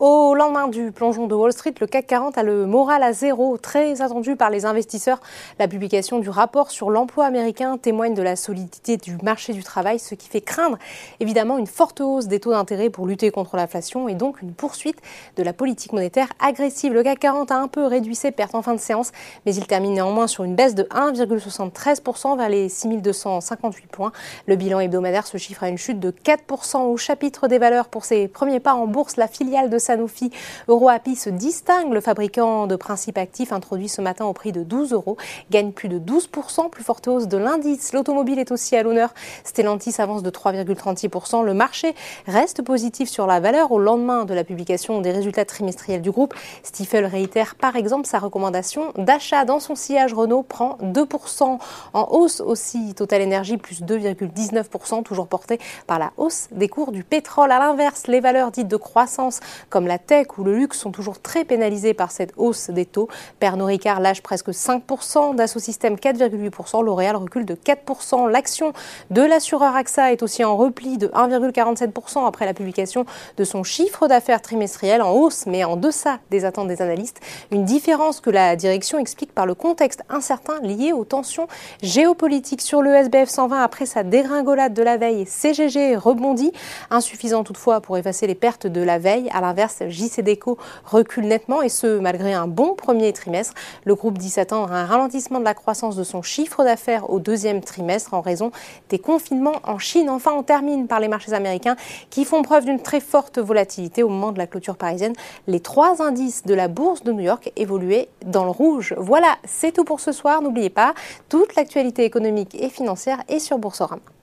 lendemain du plongeon de Wall Street, le CAC 40 a le moral à zéro, très attendu par les investisseurs. La publication du rapport sur l'emploi américain témoigne de la solidité du marché du travail, ce qui fait craindre évidemment une forte hausse des taux d'intérêt pour lutter contre l'inflation et donc une poursuite de la politique monétaire agressive. Le CAC 40 a un peu réduit ses pertes en fin de séance, mais il termine néanmoins sur une baisse de 1,73% vers les 6258 points. Le bilan hebdomadaire se chiffre à une chute de 4% au chapitre des valeurs pour ses premiers pas en bourse. La filiale de Sanofi, EuroAPI, se distingue. Le fabricant de principes actifs introduit ce matin au prix de 12 euros gagne plus de 12%, plus forte hausse de l'indice. L'automobile est aussi à l'honneur. Stellantis avance de 3,36%. Le marché reste positif sur la valeur au lendemain de la publication des résultats trimestriels du groupe. Stifel réitère par exemple sa recommandation d'achat dans son sillage. Renault prend 2% en hausse aussi. Total Energy plus 2,19%, toujours porté par la hausse des cours du pétrole. À l'inverse, les valeurs dites de croissance comme la tech ou le luxe sont toujours très pénalisées par cette hausse des taux. Pernod Ricard lâche presque 5%, Dassault Systèmes 4,8%, L'Oréal recule de 4%. L'action de l'assureur AXA est aussi en repli de 1,47% après la publication de son chiffre d'affaires trimestriel en hausse mais en deçà des attentes des analystes. Une différence que la direction explique par le contexte incertain lié aux tensions géopolitiques sur le SBF 120 après sa dégringolade de la veille. CGG rebondit, insuffisant toutefois pour effacer les pertes de la veille. À l'inverse, JCDECO recule nettement et ce malgré un bon premier trimestre. Le groupe dit s'attendre à un ralentissement de la croissance de son chiffre d'affaires au deuxième trimestre en raison des confinements en Chine. Enfin, on termine par les marchés américains qui font preuve d'une très forte volatilité au moment de la clôture parisienne. Les trois indices de la bourse de New York évoluaient dans le rouge. Voilà, c'est tout pour ce soir. N'oubliez pas, toute l'actualité économique et financière est sur Boursorama.